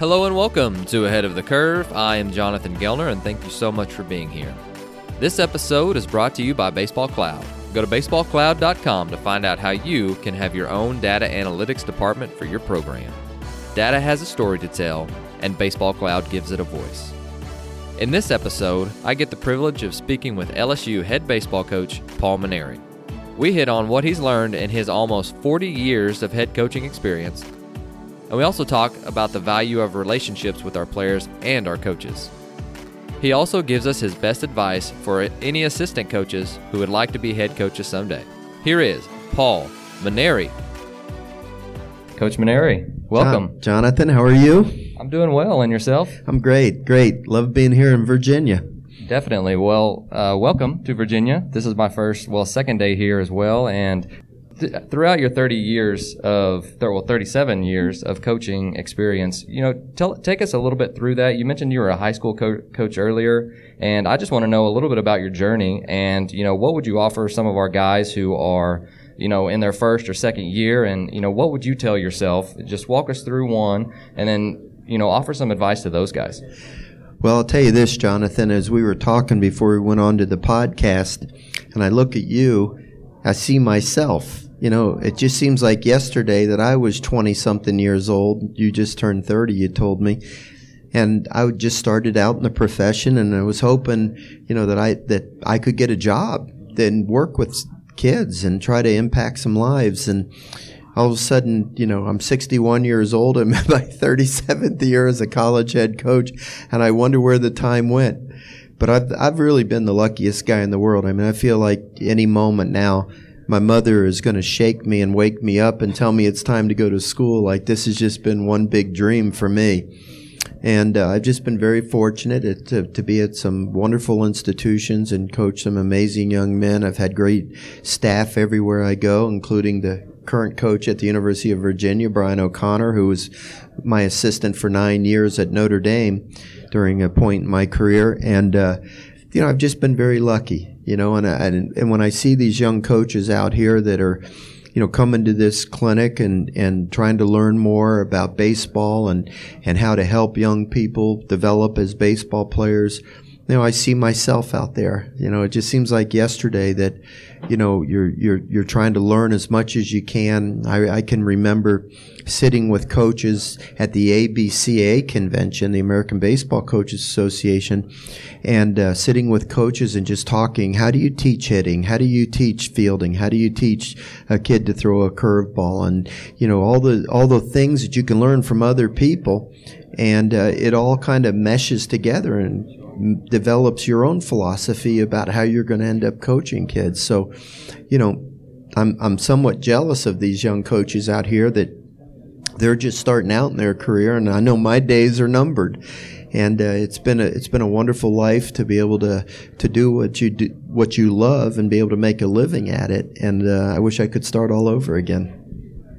Hello and welcome to Ahead of the Curve. I am Jonathan Gelner and thank you so much for being here. This episode is brought to you by Baseball Cloud. Go to baseballcloud.com to find out how you can have your own data analytics department for your program. Data has a story to tell, and Baseball Cloud gives it a voice. In this episode, I get the privilege of speaking with LSU head baseball coach Paul Mainieri. We hit on what he's learned in his almost 40 years of head coaching experience, and we also talk about the value of relationships with our players and our coaches. He also gives us his best advice for any assistant coaches who would like to be head coaches someday. Here is Paul Mainieri. Coach Mainieri, welcome. Jonathan, how are you? I'm doing well, and yourself? I'm great, great. Love being here in Virginia. Definitely. Well, uh, welcome to Virginia. This is my first, well, second day here as well. And th- throughout your 30 years of, well, 37 years of coaching experience, you know, tell, take us a little bit through that. You mentioned you were a high school co- coach earlier, and I just want to know a little bit about your journey and, you know, what would you offer some of our guys who are, you know, in their first or second year, and you know, what would you tell yourself? Just walk us through one, and then you know, offer some advice to those guys. Well, I'll tell you this, Jonathan, as we were talking before we went on to the podcast, and I look at you, I see myself. You know, it just seems like yesterday that I was 20 something years old. You just turned 30, you told me. And I would just started out in the profession and I was hoping, you know, that I, that I could get a job, then work with kids and try to impact some lives. And, all of a sudden, you know, I'm 61 years old. I'm in my 37th year as a college head coach, and I wonder where the time went. But I've I've really been the luckiest guy in the world. I mean, I feel like any moment now, my mother is going to shake me and wake me up and tell me it's time to go to school. Like this has just been one big dream for me. And uh, I've just been very fortunate to, to be at some wonderful institutions and coach some amazing young men. I've had great staff everywhere I go, including the current coach at the University of Virginia, Brian O'Connor, who was my assistant for nine years at Notre Dame during a point in my career. And, uh, you know, I've just been very lucky, you know, and, I, and when I see these young coaches out here that are, you know, coming to this clinic and, and trying to learn more about baseball and, and how to help young people develop as baseball players. You know, I see myself out there. You know, it just seems like yesterday that, you know, you're, you're, you're trying to learn as much as you can. I, I can remember sitting with coaches at the ABCA convention, the American Baseball Coaches Association, and uh, sitting with coaches and just talking. How do you teach hitting? How do you teach fielding? How do you teach a kid to throw a curveball? And you know all the all the things that you can learn from other people, and uh, it all kind of meshes together and develops your own philosophy about how you're going to end up coaching kids. So, you know, I'm I'm somewhat jealous of these young coaches out here that they're just starting out in their career, and I know my days are numbered. And uh, it's been a it's been a wonderful life to be able to to do what you do what you love and be able to make a living at it. And uh, I wish I could start all over again.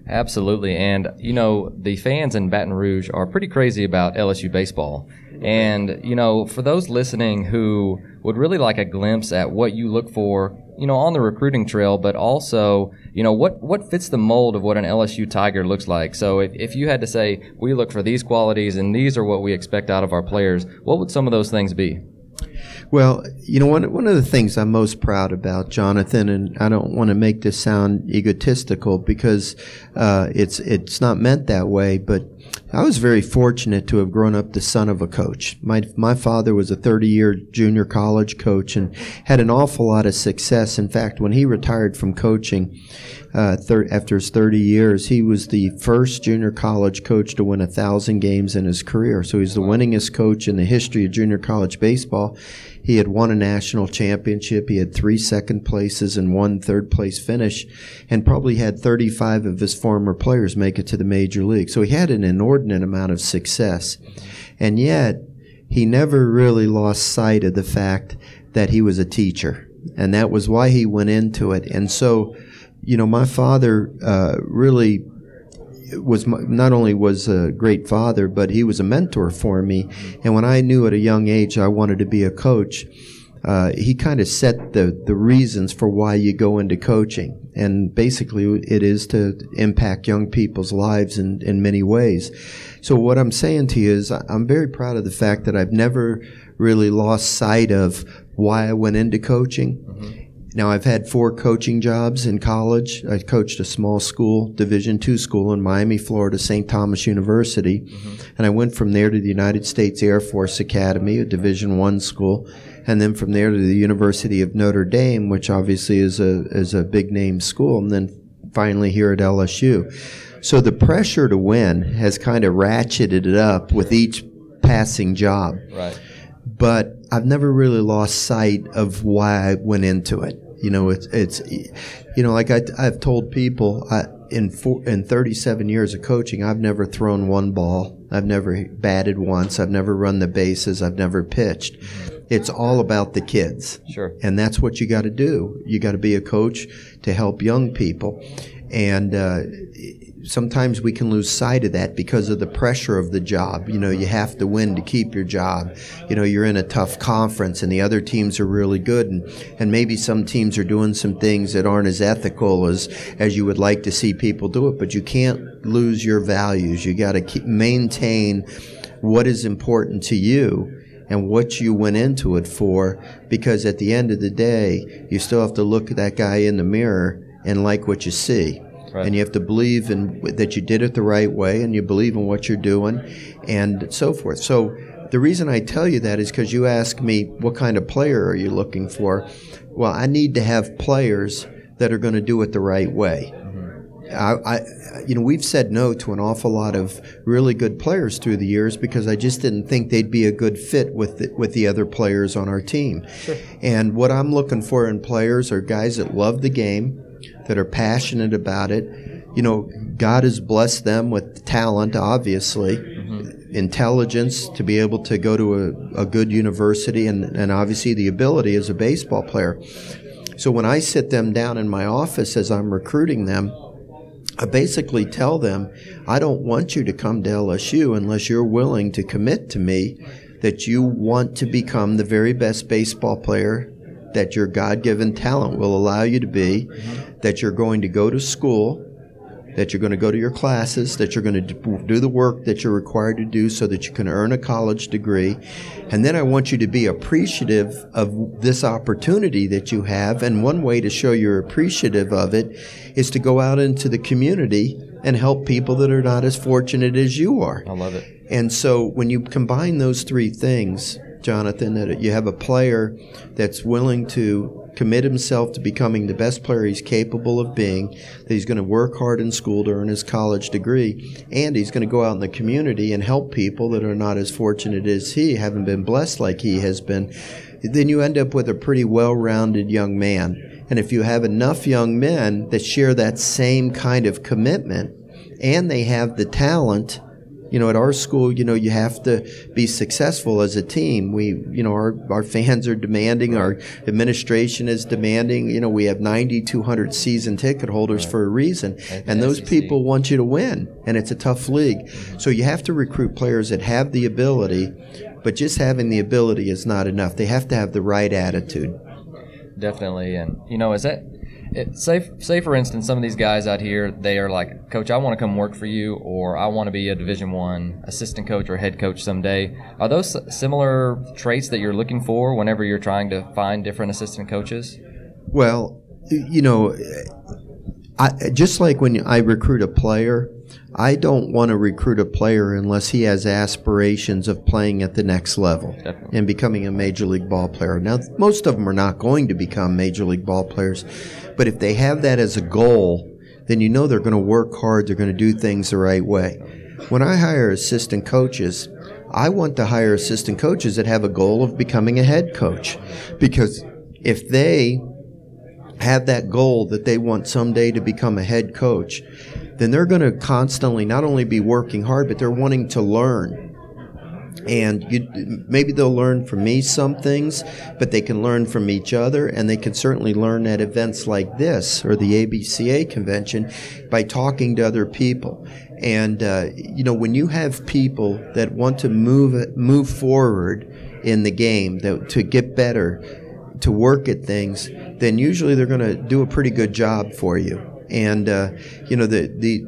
Absolutely. And, you know, the fans in Baton Rouge are pretty crazy about LSU baseball. And, you know, for those listening who would really like a glimpse at what you look for, you know, on the recruiting trail, but also, you know, what, what fits the mold of what an LSU Tiger looks like. So if, if you had to say, we look for these qualities and these are what we expect out of our players, what would some of those things be? Well, you know, one, one of the things I'm most proud about, Jonathan, and I don't want to make this sound egotistical because uh, it's it's not meant that way, but I was very fortunate to have grown up the son of a coach. My my father was a 30 year junior college coach and had an awful lot of success. In fact, when he retired from coaching, uh, thir- after his 30 years, he was the first junior college coach to win a thousand games in his career. So he's the winningest coach in the history of junior college baseball. He had won a national championship. He had three second places and one third place finish, and probably had 35 of his former players make it to the major league. So he had an inordinate amount of success, and yet he never really lost sight of the fact that he was a teacher, and that was why he went into it. And so you know, my father uh, really was not only was a great father, but he was a mentor for me. And when I knew at a young age I wanted to be a coach, uh, he kind of set the, the reasons for why you go into coaching. And basically, it is to impact young people's lives in, in many ways. So, what I'm saying to you is, I'm very proud of the fact that I've never really lost sight of why I went into coaching. Mm-hmm. Now I've had four coaching jobs in college. I coached a small school, Division two school in Miami, Florida, St. Thomas University, mm-hmm. and I went from there to the United States Air Force Academy, a Division one school, and then from there to the University of Notre Dame, which obviously is a is a big name school, and then finally here at LSU. So the pressure to win has kind of ratcheted it up with each passing job. Right. But I've never really lost sight of why I went into it. You know, it's it's you know, like I, I've told people I, in four, in 37 years of coaching, I've never thrown one ball. I've never batted once. I've never run the bases. I've never pitched. It's all about the kids. Sure. And that's what you got to do. You got to be a coach to help young people. And uh, sometimes we can lose sight of that because of the pressure of the job. You know, you have to win to keep your job. You know, you're in a tough conference and the other teams are really good and, and maybe some teams are doing some things that aren't as ethical as, as you would like to see people do it, but you can't lose your values. You got to keep, maintain what is important to you and what you went into it for because at the end of the day, you still have to look at that guy in the mirror and like what you see. Right. And you have to believe in that you did it the right way, and you believe in what you're doing, and so forth. So the reason I tell you that is because you ask me what kind of player are you looking for. Well, I need to have players that are going to do it the right way. I, I, you know, we've said no to an awful lot of really good players through the years because I just didn't think they'd be a good fit with the, with the other players on our team. Sure. And what I'm looking for in players are guys that love the game, that are passionate about it. You know, God has blessed them with talent, obviously, mm-hmm. intelligence to be able to go to a, a good university, and, and obviously the ability as a baseball player. So when I sit them down in my office as I'm recruiting them, I basically tell them, I don't want you to come to LSU unless you're willing to commit to me that you want to become the very best baseball player that your God given talent will allow you to be, that you're going to go to school, that you're going to go to your classes, that you're going to do the work that you're required to do so that you can earn a college degree. And then I want you to be appreciative of this opportunity that you have. And one way to show you're appreciative of it is to go out into the community and help people that are not as fortunate as you are. I love it. And so when you combine those three things, Jonathan, that you have a player that's willing to commit himself to becoming the best player he's capable of being, that he's going to work hard in school to earn his college degree, and he's going to go out in the community and help people that are not as fortunate as he, haven't been blessed like he has been, then you end up with a pretty well rounded young man. And if you have enough young men that share that same kind of commitment, and they have the talent you know, at our school, you know, you have to be successful as a team. We, you know, our, our fans are demanding, our administration is demanding. You know, we have 9,200 season ticket holders right. for a reason. and those SEC. people want you to win, and it's a tough league. Mm-hmm. So you have to recruit players that have the ability, but just having the ability is not enough. They have to have the right attitude. Definitely. And, you know, is that it, say say for instance, some of these guys out here, they are like, Coach, I want to come work for you, or I want to be a Division One assistant coach or head coach someday. Are those similar traits that you're looking for whenever you're trying to find different assistant coaches? Well, you know, I, just like when I recruit a player, I don't want to recruit a player unless he has aspirations of playing at the next level Definitely. and becoming a major league ball player. Now, most of them are not going to become major league ball players, but if they have that as a goal, then you know they're going to work hard, they're going to do things the right way. When I hire assistant coaches, I want to hire assistant coaches that have a goal of becoming a head coach because if they have that goal that they want someday to become a head coach, then they're going to constantly not only be working hard, but they're wanting to learn. And you, maybe they'll learn from me some things, but they can learn from each other, and they can certainly learn at events like this or the ABCA convention by talking to other people. And uh, you know, when you have people that want to move move forward in the game, that, to get better, to work at things, then usually they're going to do a pretty good job for you. And uh, you know the the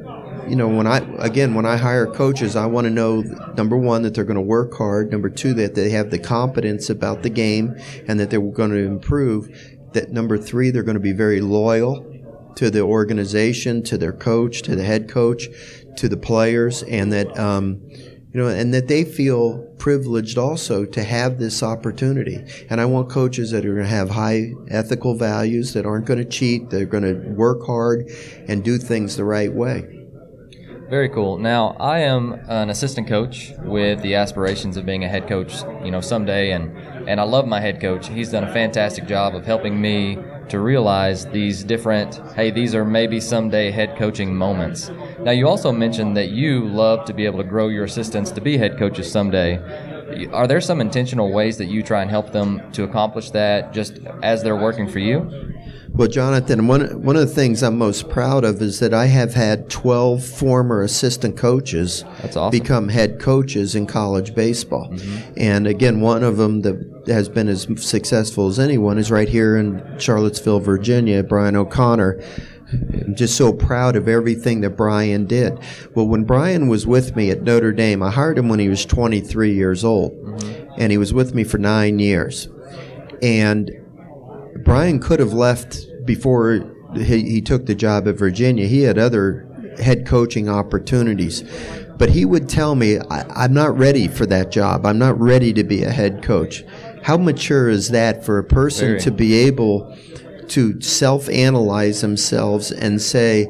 you know when I again when I hire coaches, I want to know number one that they're going to work hard. Number two that they have the competence about the game and that they're going to improve. That number three they're going to be very loyal to the organization, to their coach, to the head coach, to the players, and that um, you know, and that they feel privileged also to have this opportunity. And I want coaches that are going to have high ethical values, that aren't going to cheat, they're going to work hard and do things the right way. Very cool. Now, I am an assistant coach with the aspirations of being a head coach, you know, someday, and and I love my head coach. He's done a fantastic job of helping me to realize these different, hey, these are maybe someday head coaching moments. Now, you also mentioned that you love to be able to grow your assistants to be head coaches someday. Are there some intentional ways that you try and help them to accomplish that just as they're working for you? Well, Jonathan, one one of the things I'm most proud of is that I have had 12 former assistant coaches awesome. become head coaches in college baseball. Mm-hmm. And again, one of them that has been as successful as anyone is right here in Charlottesville, Virginia, Brian O'Connor. I'm just so proud of everything that Brian did. Well, when Brian was with me at Notre Dame, I hired him when he was 23 years old, and he was with me for nine years. And Brian could have left before he, he took the job at Virginia. He had other head coaching opportunities. But he would tell me, I'm not ready for that job. I'm not ready to be a head coach. How mature is that for a person Very. to be able to self analyze themselves and say,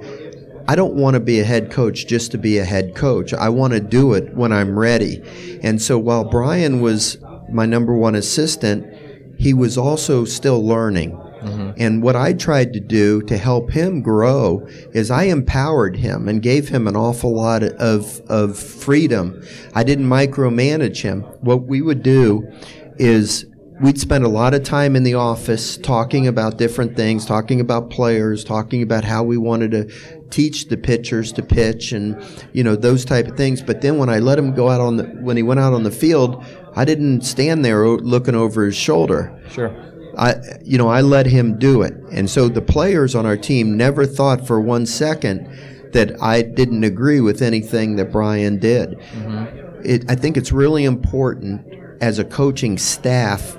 I don't want to be a head coach just to be a head coach. I want to do it when I'm ready. And so while Brian was my number one assistant, he was also still learning. Mm-hmm. And what I tried to do to help him grow is I empowered him and gave him an awful lot of, of freedom. I didn't micromanage him. What we would do is we'd spend a lot of time in the office talking about different things, talking about players, talking about how we wanted to teach the pitchers to pitch and you know those type of things. But then when I let him go out on the when he went out on the field, I didn't stand there looking over his shoulder. Sure. I, you know, I let him do it. And so the players on our team never thought for one second that I didn't agree with anything that Brian did. Mm-hmm. It, I think it's really important as a coaching staff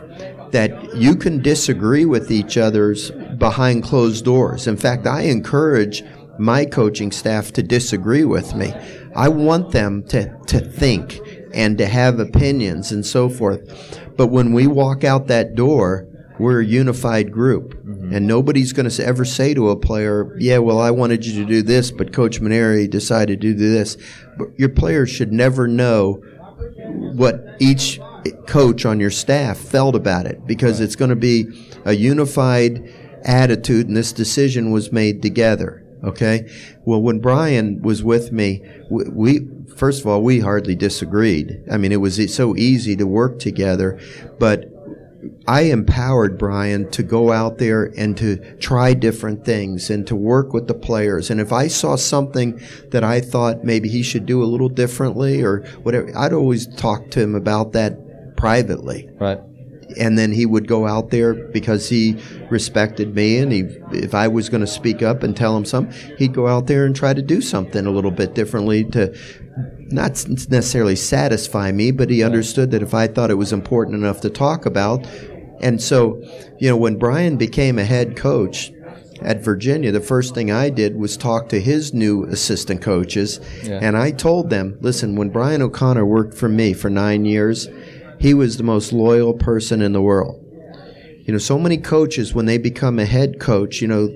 that you can disagree with each other's behind closed doors. In fact, I encourage my coaching staff to disagree with me. I want them to, to think and to have opinions and so forth. But when we walk out that door, we're a unified group. Mm-hmm. And nobody's going to ever say to a player, yeah, well, I wanted you to do this, but Coach Mainieri decided to do this. But your players should never know what each coach on your staff felt about it because right. it's going to be a unified attitude and this decision was made together. Okay. Well, when Brian was with me, we, we first of all, we hardly disagreed. I mean, it was so easy to work together, but I empowered Brian to go out there and to try different things and to work with the players. And if I saw something that I thought maybe he should do a little differently or whatever, I'd always talk to him about that privately. Right and then he would go out there because he respected me and he if I was going to speak up and tell him something he'd go out there and try to do something a little bit differently to not necessarily satisfy me but he understood that if I thought it was important enough to talk about and so you know when Brian became a head coach at Virginia, the first thing I did was talk to his new assistant coaches. Yeah. And I told them, listen, when Brian O'Connor worked for me for nine years, he was the most loyal person in the world. You know, so many coaches, when they become a head coach, you know,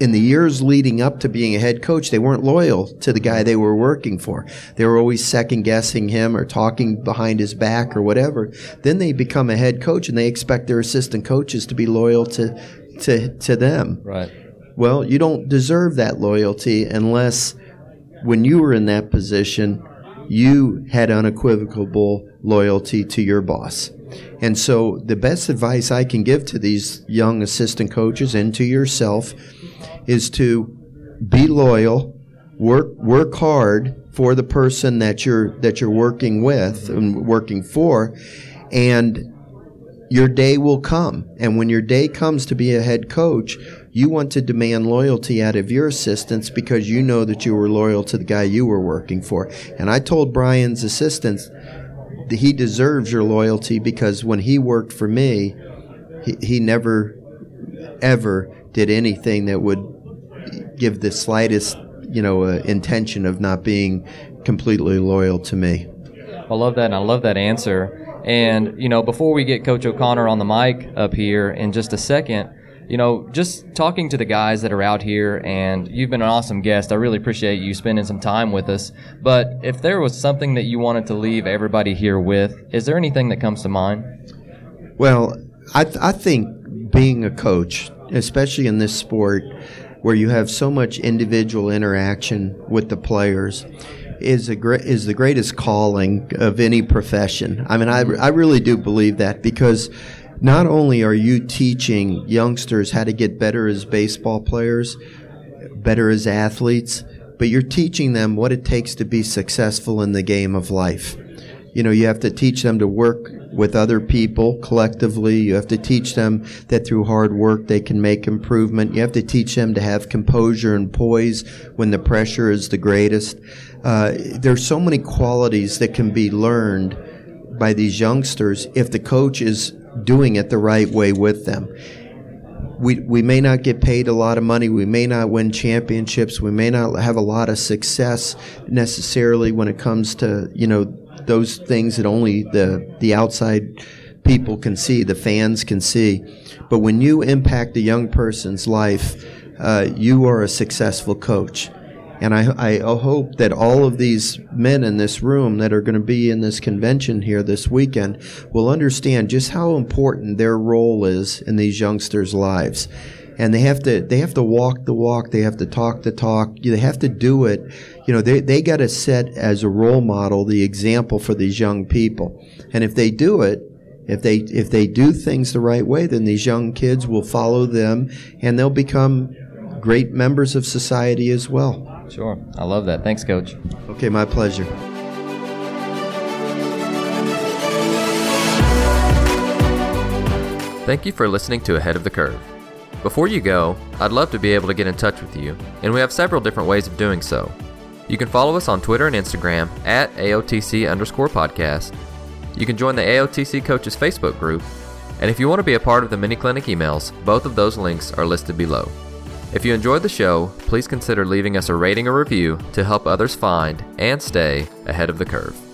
in the years leading up to being a head coach, they weren't loyal to the guy they were working for. They were always second guessing him or talking behind his back or whatever. Then they become a head coach and they expect their assistant coaches to be loyal to, to, to them. Right. Well, you don't deserve that loyalty unless when you were in that position, you had unequivocal loyalty to your boss. And so, the best advice I can give to these young assistant coaches and to yourself is to be loyal, work work hard for the person that you're that you're working with and working for, and your day will come. And when your day comes to be a head coach, you want to demand loyalty out of your assistants because you know that you were loyal to the guy you were working for. And I told Brian's assistants that he deserves your loyalty because when he worked for me, he, he never, ever did anything that would give the slightest, you know, uh, intention of not being completely loyal to me. I love that, and I love that answer. And, you know, before we get Coach O'Connor on the mic up here in just a second, you know, just talking to the guys that are out here, and you've been an awesome guest. I really appreciate you spending some time with us. But if there was something that you wanted to leave everybody here with, is there anything that comes to mind? Well, I, th- I think being a coach, especially in this sport where you have so much individual interaction with the players, is a is the greatest calling of any profession. I mean, I, I really do believe that because not only are you teaching youngsters how to get better as baseball players, better as athletes, but you're teaching them what it takes to be successful in the game of life. You know, you have to teach them to work with other people collectively. You have to teach them that through hard work they can make improvement. You have to teach them to have composure and poise when the pressure is the greatest. Uh, there's so many qualities that can be learned by these youngsters if the coach is doing it the right way with them. We, we may not get paid a lot of money. We may not win championships. We may not have a lot of success necessarily when it comes to, you know, those things that only the, the outside people can see, the fans can see. But when you impact a young person's life, uh, you are a successful coach. And I, I hope that all of these men in this room that are going to be in this convention here this weekend will understand just how important their role is in these youngsters' lives. And they have to they have to walk the walk. They have to talk the talk. They have to do it. You know, they they got to set as a role model the example for these young people. And if they do it, if they if they do things the right way, then these young kids will follow them, and they'll become great members of society as well. Sure. I love that. Thanks, Coach. Okay, my pleasure. Thank you for listening to Ahead of the Curve. Before you go, I'd love to be able to get in touch with you, and we have several different ways of doing so. You can follow us on Twitter and Instagram at AOTC underscore podcast. You can join the AOTC Coaches Facebook group, and if you want to be a part of the mini clinic emails, both of those links are listed below. If you enjoyed the show, please consider leaving us a rating or review to help others find and stay ahead of the curve.